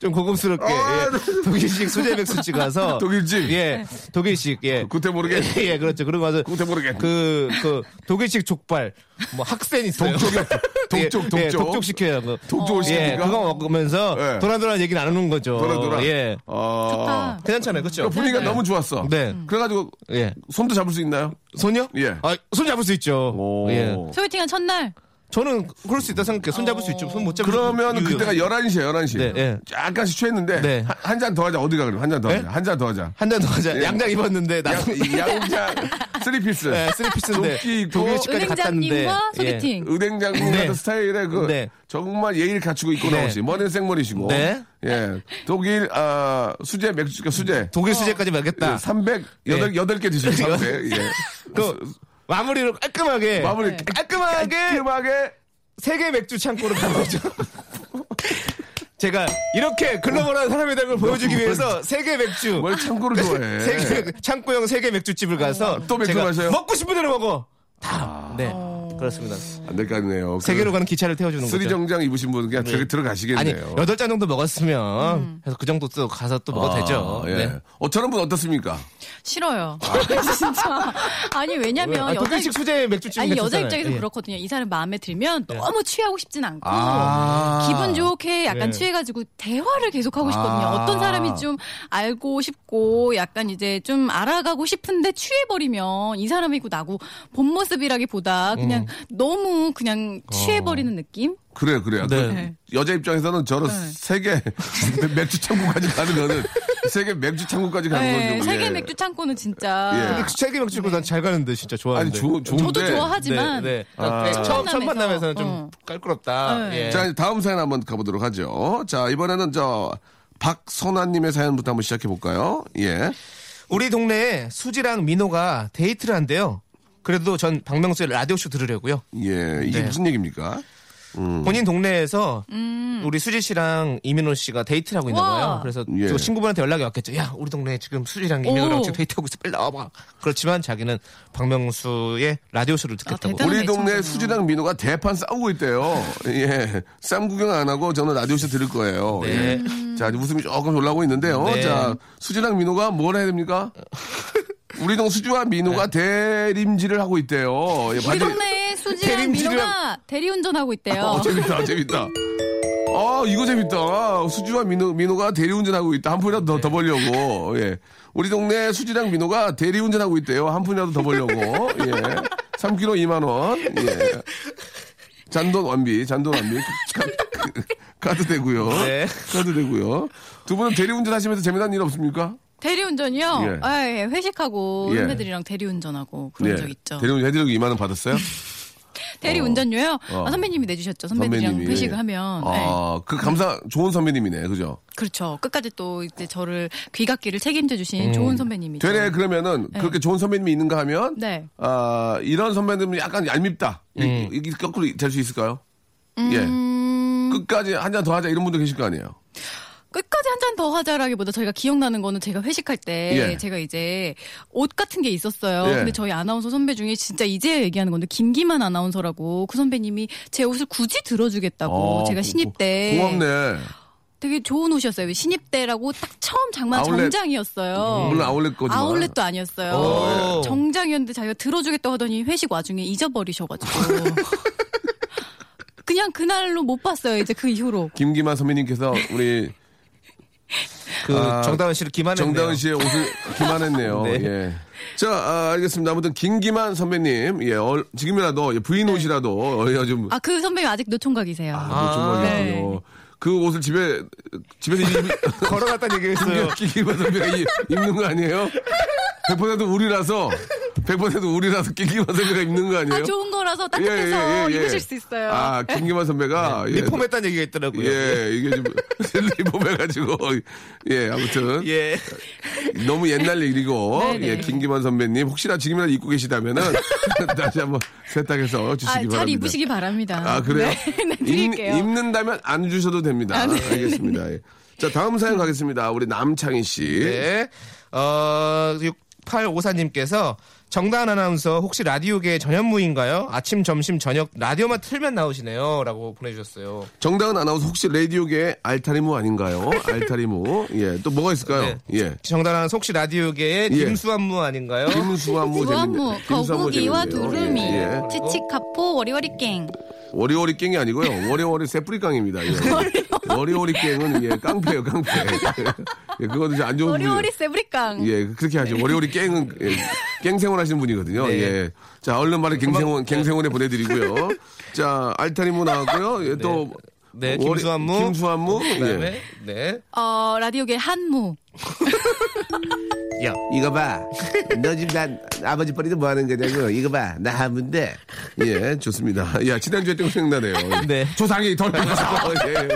[SPEAKER 5] 좀 고급스럽게. 예. 독일식 수제 맥주집 가서.
[SPEAKER 1] 아, 독일집?
[SPEAKER 5] 예. 독일식, 예.
[SPEAKER 1] 구태 모르게?
[SPEAKER 5] 예, 그렇죠. 그러고 가서.
[SPEAKER 1] 구태 모르게?
[SPEAKER 5] 그, 그, 독일식 족발. 뭐 학생 있어요.
[SPEAKER 1] 독촉이요? 독촉,
[SPEAKER 5] 예,
[SPEAKER 1] 독촉.
[SPEAKER 5] 예, 독촉 시켜요. 그.
[SPEAKER 1] 독촉을
[SPEAKER 5] 예,
[SPEAKER 1] 시키니까?
[SPEAKER 5] 그거 먹으면서
[SPEAKER 1] 예.
[SPEAKER 5] 도란도란 얘기를 안 하는 거죠.
[SPEAKER 1] 돌아돌아.
[SPEAKER 5] 예.
[SPEAKER 1] 어.
[SPEAKER 4] 좋다.
[SPEAKER 5] 괜찮잖아요. 그렇죠?
[SPEAKER 1] 그러니까 분위기가 너무 좋았어.
[SPEAKER 5] 네.
[SPEAKER 1] 그래가지고
[SPEAKER 5] 예.
[SPEAKER 1] 손도 잡을 수 있나요?
[SPEAKER 5] 손요?
[SPEAKER 1] 예.
[SPEAKER 5] 아, 손 잡을 수 있죠.
[SPEAKER 1] 오.
[SPEAKER 5] 예.
[SPEAKER 4] 소개팅한 첫날
[SPEAKER 5] 저는 그럴 수 있다 생각해. 손 잡을 수 있죠. 손 못 잡을
[SPEAKER 1] 그러면
[SPEAKER 5] 수
[SPEAKER 1] 그때가 11시에 11시.
[SPEAKER 5] 네, 예.
[SPEAKER 1] 약간씩 취했는데
[SPEAKER 5] 네.
[SPEAKER 1] 한잔 더 하자. 어디 가 그래? 한잔더
[SPEAKER 5] 네?
[SPEAKER 1] 하자. 한 잔 더 하자.
[SPEAKER 5] 한 잔 더 하자.
[SPEAKER 1] 예.
[SPEAKER 5] 양장 입었는데 나
[SPEAKER 1] 양, 양장 쓰리피스.
[SPEAKER 5] 네, 쓰리피스인데
[SPEAKER 1] 조끼 입고
[SPEAKER 5] 독일식까지 갔다는데
[SPEAKER 4] 은행장님과
[SPEAKER 5] 예.
[SPEAKER 4] 소개팅.
[SPEAKER 1] 은행장님
[SPEAKER 5] 네.
[SPEAKER 1] 같은 스타일의 그
[SPEAKER 5] 네.
[SPEAKER 1] 정말 예의를 갖추고 입고
[SPEAKER 5] 네.
[SPEAKER 1] 나오시. 머리는 생머리시고.
[SPEAKER 5] 네.
[SPEAKER 1] 예. 독일 아 수제 맥주 수제.
[SPEAKER 5] 독일 수제까지 먹겠다.
[SPEAKER 1] 300
[SPEAKER 5] 네.
[SPEAKER 1] 여덟 여덟 개 드시고 삼백. 예.
[SPEAKER 5] 그 마무리로 깔끔하게
[SPEAKER 1] 마무리
[SPEAKER 5] 깔끔하게
[SPEAKER 1] 깔끔하게
[SPEAKER 5] 세계 맥주 창고로 간 거죠. 제가 이렇게 글로벌한 사람이라는 걸 보여주기 위해서 세계 맥주
[SPEAKER 1] 뭘 창고를 좋아해.
[SPEAKER 5] 세계 창고형 세계 맥주집을 가서
[SPEAKER 1] 또 맥주 마셔요?
[SPEAKER 5] 먹고 싶은 대로 먹어. 다. 네. 그렇습니다.
[SPEAKER 1] 안될거 같네요.
[SPEAKER 5] 세계로 가는 기차를 태워주는
[SPEAKER 1] 쓰리
[SPEAKER 5] 거죠.
[SPEAKER 1] 정장 입으신 분 그냥
[SPEAKER 5] 아니
[SPEAKER 1] 들어가시겠네요.
[SPEAKER 5] 여덟 잔 정도 먹었으면 그래서 그 정도 또 가서 또 먹어도 되죠.
[SPEAKER 1] 예.
[SPEAKER 5] 네.
[SPEAKER 1] 어, 저런 분 어떻습니까?
[SPEAKER 4] 싫어요. 진짜. 아니 왜냐면
[SPEAKER 5] 아,
[SPEAKER 4] 여자
[SPEAKER 5] 독일식 수제 맥주집
[SPEAKER 4] 아니 여자. 입장에서
[SPEAKER 5] 예.
[SPEAKER 4] 그렇거든요. 이 사람 마음에 들면 너무 취하고 싶진 않고
[SPEAKER 1] 아.
[SPEAKER 4] 기분 좋게 약간
[SPEAKER 5] 예.
[SPEAKER 4] 취해가지고 대화를 계속 하고 싶거든요.
[SPEAKER 1] 아.
[SPEAKER 4] 어떤 사람이 좀 알고 싶고 약간 이제 좀 알아가고 싶은데 취해버리면 이 사람이고 나고 본 모습이라기보다 그냥 너무 그냥 취해버리는 느낌?
[SPEAKER 1] 그래요, 그래요.
[SPEAKER 5] 네.
[SPEAKER 1] 그 여자 입장에서는 저런 세계 맥주 창고까지 가는 거는 세계 맥주 창고까지 가는
[SPEAKER 4] 네,
[SPEAKER 1] 거죠.
[SPEAKER 4] 세계
[SPEAKER 1] 예.
[SPEAKER 4] 맥주 창고는 진짜
[SPEAKER 1] 예.
[SPEAKER 5] 근데 세계 맥주고 난잘 가는데 진짜
[SPEAKER 1] 아니,
[SPEAKER 5] 좋아하는데.
[SPEAKER 1] 좋, 좋은데.
[SPEAKER 4] 저도 좋아하지만
[SPEAKER 5] 네, 네.
[SPEAKER 1] 아.
[SPEAKER 5] 네, 처음, 첫
[SPEAKER 4] 만남에서.
[SPEAKER 5] 만남에서는 좀
[SPEAKER 4] 어.
[SPEAKER 5] 깔끄럽다.
[SPEAKER 4] 네.
[SPEAKER 5] 예.
[SPEAKER 1] 자, 이제 다음 사연 한번 가보도록 하죠. 자, 이번에는 저, 박선아님의 사연부터 한번 시작해 볼까요? 예.
[SPEAKER 5] 우리 동네에 수지랑 민호가 데이트를 한대요. 그래도 전 박명수의 라디오쇼 들으려고요.
[SPEAKER 1] 예. 이게
[SPEAKER 5] 네.
[SPEAKER 1] 무슨 얘기입니까? 음.
[SPEAKER 5] 본인 동네에서 우리 수지 씨랑 이민호 씨가 데이트를 하고 있는
[SPEAKER 4] 와.
[SPEAKER 5] 거예요. 그래서
[SPEAKER 1] 예.
[SPEAKER 5] 그 친구분한테 연락이 왔겠죠. 야, 우리 동네에 지금 수지랑 이민호랑
[SPEAKER 4] 오.
[SPEAKER 5] 지금 데이트하고 있어. 빨리 나와봐. 그렇지만 자기는 박명수의 라디오쇼를 듣겠다고.
[SPEAKER 4] 대단한
[SPEAKER 1] 우리 동네. 수지랑 민호가 대판 싸우고 있대요. 예. 쌈 구경 안 하고 저는 라디오쇼 들을 거예요.
[SPEAKER 5] 네.
[SPEAKER 1] 예. 자, 이제 웃음이 조금 올라오고 있는데요.
[SPEAKER 5] 네.
[SPEAKER 1] 자, 수지랑 민호가 뭘 해야 됩니까? 우리 동 수지와 민호가 대림질을 하고 있대요. 예,
[SPEAKER 4] 우리 동네에 수지랑 민호가 대리운전하고 있대요.
[SPEAKER 1] 어, 재밌다, 재밌다. 아, 이거 재밌다. 수지와 민호, 민호가 대리운전하고 있다. 한 푼이라도 더, 더 벌려고. 예. 우리 동네 수지랑 민호가 대리운전하고 있대요. 한 푼이라도 더 벌려고. 예. 3kg 2만원. 예. 잔돈 완비, 잔돈 완비. 카, 카드 되고요.
[SPEAKER 5] 네.
[SPEAKER 1] 카드 되고요. 두 분은 대리운전 하시면서 재미난 일 없습니까?
[SPEAKER 4] 대리운전이요?
[SPEAKER 1] 예.
[SPEAKER 4] 아, 예. 회식하고
[SPEAKER 1] 예.
[SPEAKER 4] 선배들이랑 대리운전하고 그런 적 있죠.
[SPEAKER 1] 대리운전 해드리고 2만 원 받았어요?
[SPEAKER 4] 대리운전료요?
[SPEAKER 1] 어.
[SPEAKER 4] 아, 선배님이 내주셨죠. 선배들이랑
[SPEAKER 1] 선배님이.
[SPEAKER 4] 회식을 하면. 네.
[SPEAKER 1] 아, 그 감사, 좋은 선배님이네. 그죠?
[SPEAKER 4] 그렇죠. 끝까지 또 이제 저를 귀갓길을 책임져 주신 좋은 선배님이죠.
[SPEAKER 1] 되레 그러면은 그렇게 좋은 선배님이 있는가 하면
[SPEAKER 4] 네.
[SPEAKER 1] 아 이런 선배님은 약간 얄밉다 이- 이게 거꾸로 될 수 있을까요? 예
[SPEAKER 4] 음,
[SPEAKER 1] 끝까지 한 잔 더 하자 이런 분도 계실 거 아니에요.
[SPEAKER 4] 끝까지 한 잔 더 하자라기보다 저희가 기억나는 거는 제가 회식할 때
[SPEAKER 1] 예.
[SPEAKER 4] 제가 이제 옷 같은 게 있었어요.
[SPEAKER 1] 예.
[SPEAKER 4] 근데 저희 아나운서 선배 중에 진짜 이제 얘기하는 건데 김기만 아나운서라고 그 선배님이 제 옷을 굳이 들어주겠다고
[SPEAKER 1] 어,
[SPEAKER 4] 제가 신입 때
[SPEAKER 1] 고맙네.
[SPEAKER 4] 되게 좋은 옷이었어요. 신입 때라고 딱 처음 장만
[SPEAKER 1] 아울렛.
[SPEAKER 4] 정장이었어요.
[SPEAKER 1] 물론 아울렛 거지만.
[SPEAKER 4] 아울렛도 아니었어요.
[SPEAKER 5] 오.
[SPEAKER 4] 정장이었는데 자기가 들어주겠다고 하더니 회식 와중에 잊어버리셔가지고. 그냥 그날로 못 봤어요. 이제 그 이후로.
[SPEAKER 1] 김기만 선배님께서 우리
[SPEAKER 5] 그
[SPEAKER 1] 아,
[SPEAKER 5] 정다은 씨를 기만했네요.
[SPEAKER 1] 정다은 씨의 옷을 기만했네요.
[SPEAKER 5] 네.
[SPEAKER 1] 예. 자, 아, 알겠습니다. 아무튼 김기만 선배님, 예, 얼- 지금이라도 예, 부인 옷이라도 어, 좀
[SPEAKER 4] 아, 그 선배님 아직 노총각이세요.
[SPEAKER 1] 아,
[SPEAKER 4] 네.
[SPEAKER 1] 그 옷을 집에 집에서 입,
[SPEAKER 5] 걸어갔다는 얘기했어요.
[SPEAKER 1] 김기만 선배가 이- 입는 거 아니에요? 100% 우리라서 100% 우리라서 김기만 선배가 입는 거 아니에요?
[SPEAKER 4] 아, 좋은 거라서 따뜻해서 입으실 수 있어요.
[SPEAKER 1] 아, 김기만 선배가 예,
[SPEAKER 5] 리폼했다는 얘기가 있더라고요.
[SPEAKER 1] 예, 이게 좀 리폼해가지고 예, 아무튼
[SPEAKER 5] 예.
[SPEAKER 1] 너무 옛날 얘기고
[SPEAKER 4] 네네.
[SPEAKER 1] 예, 김기만 선배님 혹시나 지금이라도 입고 계시다면은 다시 한번 세탁해서 주시기
[SPEAKER 4] 아,
[SPEAKER 1] 바랍니다.
[SPEAKER 4] 잘 입으시기 바랍니다.
[SPEAKER 1] 아 그래요?
[SPEAKER 4] 네, 네, 드릴게요.
[SPEAKER 1] 입, 는다면 안 주셔도 됩니다.
[SPEAKER 4] 아, 네,
[SPEAKER 1] 알겠습니다. 예. 자 다음 사연 가겠습니다. 우리 남창희 씨.
[SPEAKER 5] 네. 어, 6854님께서 정다은 아나운서 혹시 라디오계 전현무인가요? 아침, 점심, 저녁 라디오만 틀면 나오시네요. 라고 보내주셨어요.
[SPEAKER 1] 정다은 아나운서 혹시 라디오계 알타리무 아닌가요? 알타리무. 예. 또 뭐가 있을까요?
[SPEAKER 5] 네.
[SPEAKER 1] 예.
[SPEAKER 5] 정다은 아나운서 혹시 라디오계의
[SPEAKER 1] 예.
[SPEAKER 5] 김수환무 아닌가요?
[SPEAKER 1] 김수환무. 김수환무
[SPEAKER 4] 거북이와. 두루미,
[SPEAKER 1] 예, 예.
[SPEAKER 4] 치치카포, 워리워리깽.
[SPEAKER 1] 워리워리 깽이 아니고요. 워리워리 세프리깡입니다. 예. 워리워리 깽은 예, 깡패예요, 깡패. 예, 그거는 이제 안 좋은 분이
[SPEAKER 4] 워리워리 세브리깡.
[SPEAKER 1] 예, 그렇게 하죠. 워리워리 깽은 예, 깽생활 하시는 분이거든요.
[SPEAKER 5] 네.
[SPEAKER 1] 예. 자, 얼른 말에 갱생원, 갱생원에 보내드리고요. 자, 알타리무 나왔고요. 예, 또.
[SPEAKER 5] 네,
[SPEAKER 1] 워리-
[SPEAKER 5] 김수환무.
[SPEAKER 1] 김수환무.
[SPEAKER 5] 그다음에
[SPEAKER 1] 예.
[SPEAKER 5] 네.
[SPEAKER 4] 어, 라디오계 한무.
[SPEAKER 5] 야,
[SPEAKER 1] 이거 봐. 너 지금 난 아버지 뻘이도 뭐 하는 거냐고. 이거 봐. 나 하문데. 예, 좋습니다. 야, 지난주에 또 생각나네요.
[SPEAKER 5] 네.
[SPEAKER 1] 조상이 덜 입어서. 예.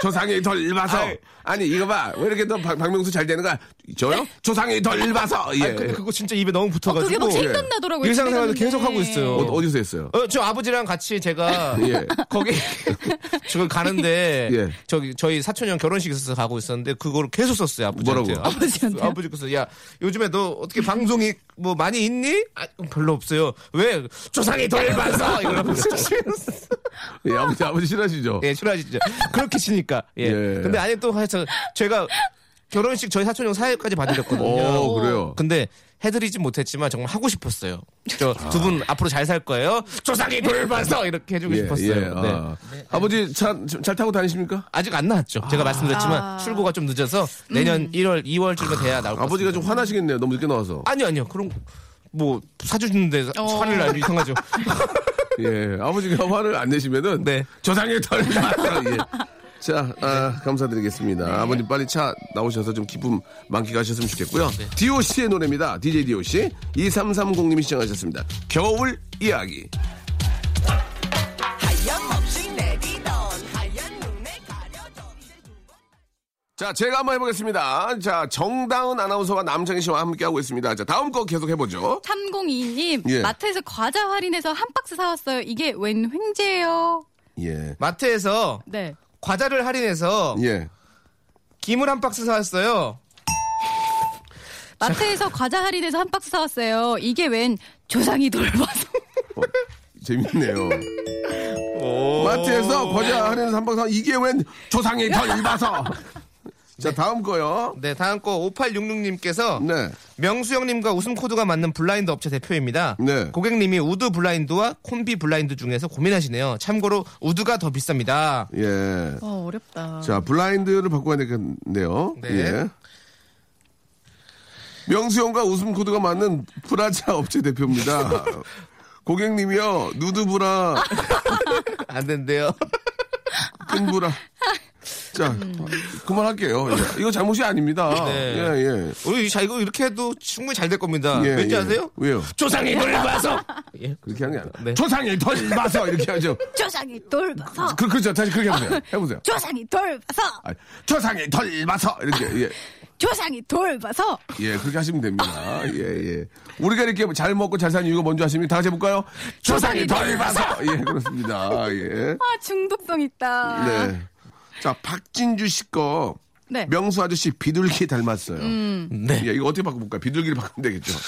[SPEAKER 1] 조상이 덜 입어서. 아니, 이거 봐. 왜 이렇게 너 박- 박명수 잘 되는 거야? 저요? 조상이 덜 입어서. 예.
[SPEAKER 5] 아니, 근데 그거 진짜 입에 너무
[SPEAKER 4] 어,
[SPEAKER 5] 붙어가지고.
[SPEAKER 4] 그게 막 생각나더라고요.
[SPEAKER 5] 일상생활도
[SPEAKER 4] 집에
[SPEAKER 5] 계속 하고. 있어요.
[SPEAKER 1] 어, 어디서 했어요?
[SPEAKER 5] 어, 저 아버지랑 같이 제가
[SPEAKER 1] 예.
[SPEAKER 5] 거기 저기 가는데
[SPEAKER 1] 예.
[SPEAKER 5] 저기 저희 사촌 형 결혼식 있어서 가고 있었는데 그거를 계속 썼어요 아버지한테.
[SPEAKER 1] 뭐라고?
[SPEAKER 4] 아버지한테요?
[SPEAKER 5] 아버지께서 야 요즘에 너 어떻게 방송이 뭐 많이 있니? 아, 별로 없어요. 왜 조상이 덜 봐서 이러고
[SPEAKER 1] 예, 아버지, 아버지 싫어하시죠?
[SPEAKER 5] 예 싫어하시죠. 그렇게 치니까. 예.
[SPEAKER 1] 예.
[SPEAKER 5] 근데 아니 또 하여튼 제가 결혼식 저희 사촌 형 사회까지 봐드렸거든요.
[SPEAKER 1] 오, 그래요?
[SPEAKER 5] 근데 해드리진 못했지만 정말 하고 싶었어요. 저 두분 앞으로 잘 살 거예요. 조상이 돌봐서 이렇게 해주고 싶었어요. 네.
[SPEAKER 1] 아. 아버지 차 잘 타고 다니십니까?
[SPEAKER 5] 아직 안 나왔죠. 제가 말씀드렸지만 출고가 좀 늦어서 내년 1월, 2월쯤에 돼야 나올 것
[SPEAKER 1] 아버지가 좀. 화나시겠네요. 너무 늦게 나와서.
[SPEAKER 5] 아니요, 아니요. 그럼 뭐 사주는데
[SPEAKER 4] 어.
[SPEAKER 5] 화를 나면 이상하죠.
[SPEAKER 1] 예, 아버지가 화를 안 내시면은
[SPEAKER 5] 네.
[SPEAKER 1] 조상의 털 예. 자, 아, 감사드리겠습니다. 아버님 빨리 차 나오셔서 좀 기쁨 만끽하셨으면 좋겠고요. DOC의 노래입니다. DJ DOC 2330님이 시청하셨습니다. 겨울 이야기. 자, 제가 한번 해보겠습니다. 자, 정다은 아나운서와 남창희 씨와 함께하고 있습니다. 자, 다음 거 계속 해보죠.
[SPEAKER 4] 3022님,
[SPEAKER 1] 예.
[SPEAKER 4] 마트에서 과자 할인해서 한 박스 사왔어요. 이게 웬 횡재예요?
[SPEAKER 1] 예.
[SPEAKER 5] 마트에서
[SPEAKER 4] 네.
[SPEAKER 5] 과자를 할인해서
[SPEAKER 1] 예.
[SPEAKER 5] 김을 한 박스 사왔어요.
[SPEAKER 4] 마트에서 과자 할인해서 한 박스 사왔어요. 이게 웬 조상이 돌봐서.
[SPEAKER 1] 어, 재밌네요. 마트에서 과자 할인해서 한 박스 이게 웬 조상이 덜 입어서. 자, 다음 거요.
[SPEAKER 5] 네, 다음 거 5866님께서
[SPEAKER 1] 네.
[SPEAKER 5] 명수 형님과 웃음 코드가 맞는 블라인드 업체 대표입니다.
[SPEAKER 1] 네.
[SPEAKER 5] 고객님이 우드 블라인드와 콤비 블라인드 중에서 고민하시네요. 참고로 우드가 더 비쌉니다.
[SPEAKER 1] 예.
[SPEAKER 4] 어, 어렵다.
[SPEAKER 1] 자, 블라인드를 바꿔야 되겠네요.
[SPEAKER 5] 네.
[SPEAKER 1] 예. 명수 형과 웃음 코드가 맞는 브라자 업체 대표입니다. 고객님이요, 누드브라,
[SPEAKER 5] 안 된대요.
[SPEAKER 1] 끈브라. 자, 그만할게요. 예. 이거 잘못이 아닙니다.
[SPEAKER 5] 네.
[SPEAKER 1] 예, 예.
[SPEAKER 5] 우리 자 이거 이렇게 해도 충분히 잘 될 겁니다.
[SPEAKER 1] 예,
[SPEAKER 5] 왠지
[SPEAKER 1] 예.
[SPEAKER 5] 아세요?
[SPEAKER 1] 왜요?
[SPEAKER 5] 조상이 돌봐서. 예.
[SPEAKER 1] 그렇게 하는 게 아니라.
[SPEAKER 5] 네.
[SPEAKER 1] 조상이 덜 봐서 이렇게 하죠.
[SPEAKER 4] 조상이 돌봐서.
[SPEAKER 1] 그, 그렇죠. 다시 그렇게 해보세요. 해보세요.
[SPEAKER 4] 조상이 돌봐서.
[SPEAKER 1] 아, 조상이 덜 봐서 이렇게, 예.
[SPEAKER 4] 조상이 돌봐서.
[SPEAKER 1] 예, 그렇게 하시면 됩니다. 예, 예. 우리가 이렇게 잘 먹고 잘 사는 이유가 뭔지 아십니까? 다 같이 해볼까요? 조상이 덜 봐서! 예, 그렇습니다. 예.
[SPEAKER 4] 아, 중독성 있다.
[SPEAKER 1] 네. 자, 박진주 씨 거.
[SPEAKER 4] 네.
[SPEAKER 1] 명수 아저씨 비둘기 닮았어요.
[SPEAKER 5] 네.
[SPEAKER 1] 예, 이거 어떻게 바꿔볼까요? 비둘기를 바꾸면 되겠죠.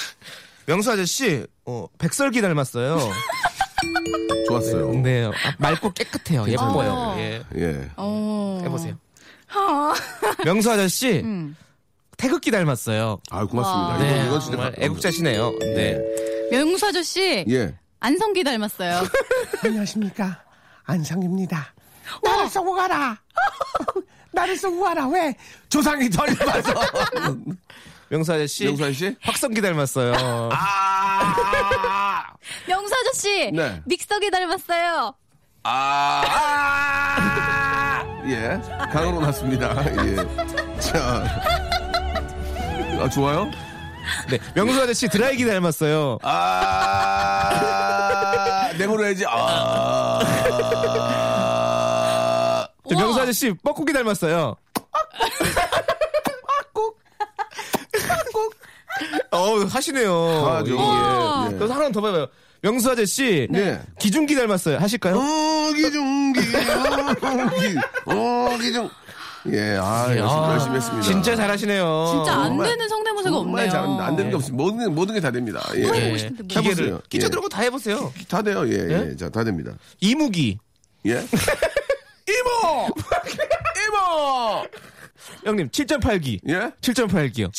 [SPEAKER 5] 명수 아저씨 어, 백설기 닮았어요.
[SPEAKER 1] 좋았어요.
[SPEAKER 5] 네. 아, 맑고 깨끗해요. 예뻐요. 예.
[SPEAKER 1] 예.
[SPEAKER 4] 어.
[SPEAKER 5] 해보세요. 명수 아저씨 태극기 닮았어요.
[SPEAKER 1] 아, 고맙습니다.
[SPEAKER 5] 네.
[SPEAKER 1] 이건, 이건 진짜.
[SPEAKER 5] 정말
[SPEAKER 1] 감-
[SPEAKER 5] 애국자시네요. 네.
[SPEAKER 4] 명수 아저씨.
[SPEAKER 1] 예.
[SPEAKER 4] 안성기 닮았어요.
[SPEAKER 6] 안녕하십니까. 안상입니다. 나를 쏘고 가라. 나를 쏘고 가라. 왜?
[SPEAKER 1] 조상이 덜 봐서.
[SPEAKER 5] 명수 아저씨.
[SPEAKER 1] 명수 아저씨?
[SPEAKER 5] 확성기 닮았어요.
[SPEAKER 1] 아!
[SPEAKER 4] 명수 아저씨
[SPEAKER 1] 네.
[SPEAKER 4] 믹서기 닮았어요.
[SPEAKER 1] 아! 아! 예. 강으로 났습니다. 예. 자. 아, 좋아요?
[SPEAKER 5] 네. 명수 아저씨 드라이기 닮았어요.
[SPEAKER 1] 아! 냉으로 해야지. 아!
[SPEAKER 5] 저 명수 아저씨 뻐꾸기 닮았어요. 어우, 하시네요.
[SPEAKER 1] 하죠.
[SPEAKER 5] 예.
[SPEAKER 1] 예.
[SPEAKER 5] 또 하나 더 봐봐요. 명수 아저씨.
[SPEAKER 1] 네.
[SPEAKER 5] 기중기 닮았어요. 하실까요?
[SPEAKER 1] 어 기중기, 어기, 어 기중. 예, 아, 열심히,
[SPEAKER 5] 아,
[SPEAKER 1] 열심히 했습니다.
[SPEAKER 5] 진짜 잘하시네요.
[SPEAKER 4] 진짜 안
[SPEAKER 1] 정말-
[SPEAKER 4] 되는 성대모사가
[SPEAKER 1] 정말
[SPEAKER 4] 없네요.
[SPEAKER 1] 잘합니다. 안 되는 게 없습니다. 모든, 모든 게 다 됩니다. 예.
[SPEAKER 5] 예.
[SPEAKER 4] 싶은데 뭐.
[SPEAKER 5] 기계를
[SPEAKER 1] 해보세요.
[SPEAKER 5] 끼쳐
[SPEAKER 1] 예.
[SPEAKER 5] 들고 다 해보세요.
[SPEAKER 1] 다 돼요. 예, 예.
[SPEAKER 5] 예?
[SPEAKER 1] 자, 다 됩니다.
[SPEAKER 5] 이무기.
[SPEAKER 1] 예. 이모! 이모!
[SPEAKER 5] 형님 7.8기.
[SPEAKER 1] 예?
[SPEAKER 5] 7.8기요.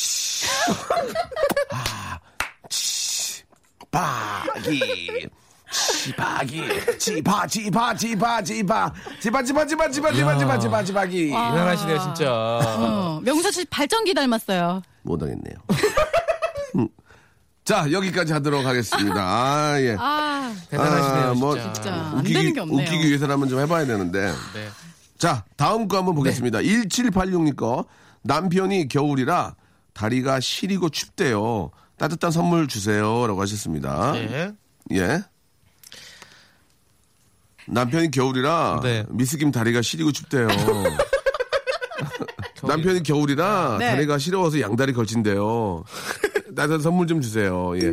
[SPEAKER 1] 바기. 지바기. 지바, 지바, 지바, 지바. 지바, 지바, 지바, 지바, 지바, 지바, 지바, 지바기.
[SPEAKER 5] 대단하시네요, 진짜.
[SPEAKER 4] 어, 명수 아저씨 발전기 닮았어요.
[SPEAKER 1] 못하겠네요. 음. 자, 여기까지 하도록 하겠습니다. 아, 예.
[SPEAKER 4] 아
[SPEAKER 5] 대단하시네요,
[SPEAKER 1] 아, 뭐,
[SPEAKER 5] 진짜.
[SPEAKER 4] 진짜 안
[SPEAKER 1] 웃기기,
[SPEAKER 4] 되는 게 없네요.
[SPEAKER 1] 웃기기 위해서라면 좀 해봐야 되는데.
[SPEAKER 5] 네.
[SPEAKER 1] 자, 다음 거 한번 보겠습니다. 1786님 거. 남편이 겨울이라 다리가 시리고 춥대요. 따뜻한 선물 주세요. 라고 하셨습니다.
[SPEAKER 5] 예.
[SPEAKER 1] 예. 남편이 겨울이라
[SPEAKER 5] 네.
[SPEAKER 1] 미스김 다리가 시리고 춥대요. 남편이 겨울이라
[SPEAKER 4] 네.
[SPEAKER 1] 다리가 시려워서 양다리 걸친대요. 따뜻한 선물 좀 주세요. 예.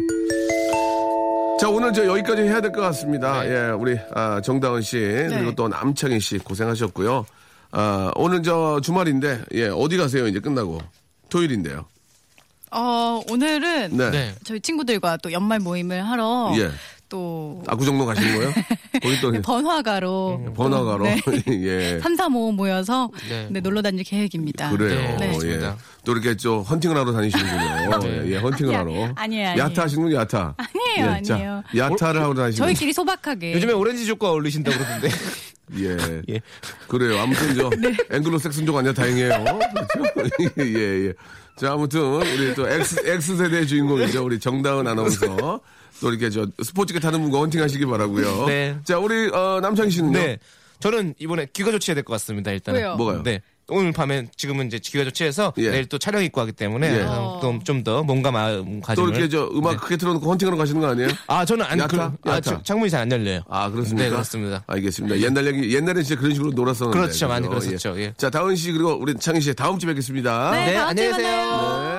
[SPEAKER 1] 자, 오늘 저 여기까지 해야 될 것 같습니다.
[SPEAKER 5] 네.
[SPEAKER 1] 예, 우리, 아, 정다은 씨, 그리고 또 남창희 씨 고생하셨고요. 아, 오늘 저 주말인데, 예, 어디 가세요? 이제 끝나고. 토요일인데요.
[SPEAKER 4] 어, 오늘은
[SPEAKER 1] 네.
[SPEAKER 5] 네.
[SPEAKER 4] 저희 친구들과 또 연말 모임을 하러
[SPEAKER 1] 예.
[SPEAKER 4] 또
[SPEAKER 1] 아구정동 가시는 거예요? 거기 또
[SPEAKER 4] 번화가로
[SPEAKER 1] 음, 번화가로.
[SPEAKER 4] 네.
[SPEAKER 1] 예.
[SPEAKER 4] 3, 4, 5 모여서
[SPEAKER 5] 네.
[SPEAKER 4] 네, 놀러 다닐 계획입니다.
[SPEAKER 1] 그래요.
[SPEAKER 4] 네.
[SPEAKER 1] 예. 또 이렇게 저 헌팅을 하러 다니시는군요. 예, 예, 헌팅을
[SPEAKER 4] 아니야,
[SPEAKER 1] 하러.
[SPEAKER 4] 아니에요, 아니에요.
[SPEAKER 1] 야타 하시는 분 야타.
[SPEAKER 4] 아니에요,
[SPEAKER 1] 예, 자,
[SPEAKER 4] 아니에요.
[SPEAKER 1] 야타를 하고 다니시는
[SPEAKER 4] 저희끼리 소박하게.
[SPEAKER 5] 요즘에 오렌지 조과 어울리신다고 그러던데.
[SPEAKER 1] 예.
[SPEAKER 5] 예.
[SPEAKER 1] 그래요. 아무튼 저
[SPEAKER 4] 네.
[SPEAKER 1] 앵글로색슨족 아니야 다행이에요. 그렇죠? 예, 예. 자, 아무튼 우리 또 X, X 세대의 주인공이죠. 우리 정다은 아나운서. 또 이렇게 저 스포츠카 타는 분과 헌팅하시기 바라고요.
[SPEAKER 5] 네.
[SPEAKER 1] 자, 우리 어, 남창희 씨는요.
[SPEAKER 5] 네. 저는 이번에 귀가 조치해야 될 것 같습니다, 일단.
[SPEAKER 4] 왜요?
[SPEAKER 1] 뭐가요?
[SPEAKER 5] 네. 오늘 밤에 지금은 이제 귀가 조치해서
[SPEAKER 1] 예.
[SPEAKER 5] 내일 또 촬영 있고 하기 때문에
[SPEAKER 1] 예.
[SPEAKER 5] 좀더 몸과 마음
[SPEAKER 1] 또
[SPEAKER 5] 가짐을
[SPEAKER 1] 이렇게 저 음악 크게 틀어놓고 헌팅하러 가시는 거 아니에요?
[SPEAKER 5] 아 저는 안
[SPEAKER 1] 야타?
[SPEAKER 5] 그, 아,
[SPEAKER 1] 야타.
[SPEAKER 5] 저- 창문이 잘 안 열려요.
[SPEAKER 1] 아, 그렇습니까?
[SPEAKER 5] 네, 그렇습니다.
[SPEAKER 1] 알겠습니다. 옛날 얘기, 옛날에 진짜 그런 식으로 놀았었는데.
[SPEAKER 5] 그렇죠, 많이
[SPEAKER 1] 그죠?
[SPEAKER 5] 그랬었죠, 예.
[SPEAKER 1] 자, 다은 씨, 그리고 우리 창희 씨, 다음 주에 뵙겠습니다.
[SPEAKER 4] 네,
[SPEAKER 5] 네,
[SPEAKER 4] 다음 주에
[SPEAKER 5] 안녕히 계세요.
[SPEAKER 4] 만나요.
[SPEAKER 1] 네.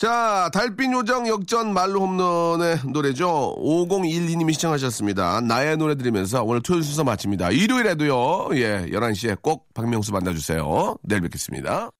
[SPEAKER 1] 자, 달빛 요정 역전 말로 홈런의 노래죠. 5012님이 시청하셨습니다. 나의 노래 들으면서 오늘 토요일 순서 마칩니다. 일요일에도요, 예, 11시에 꼭 박명수 만나주세요. 내일 뵙겠습니다.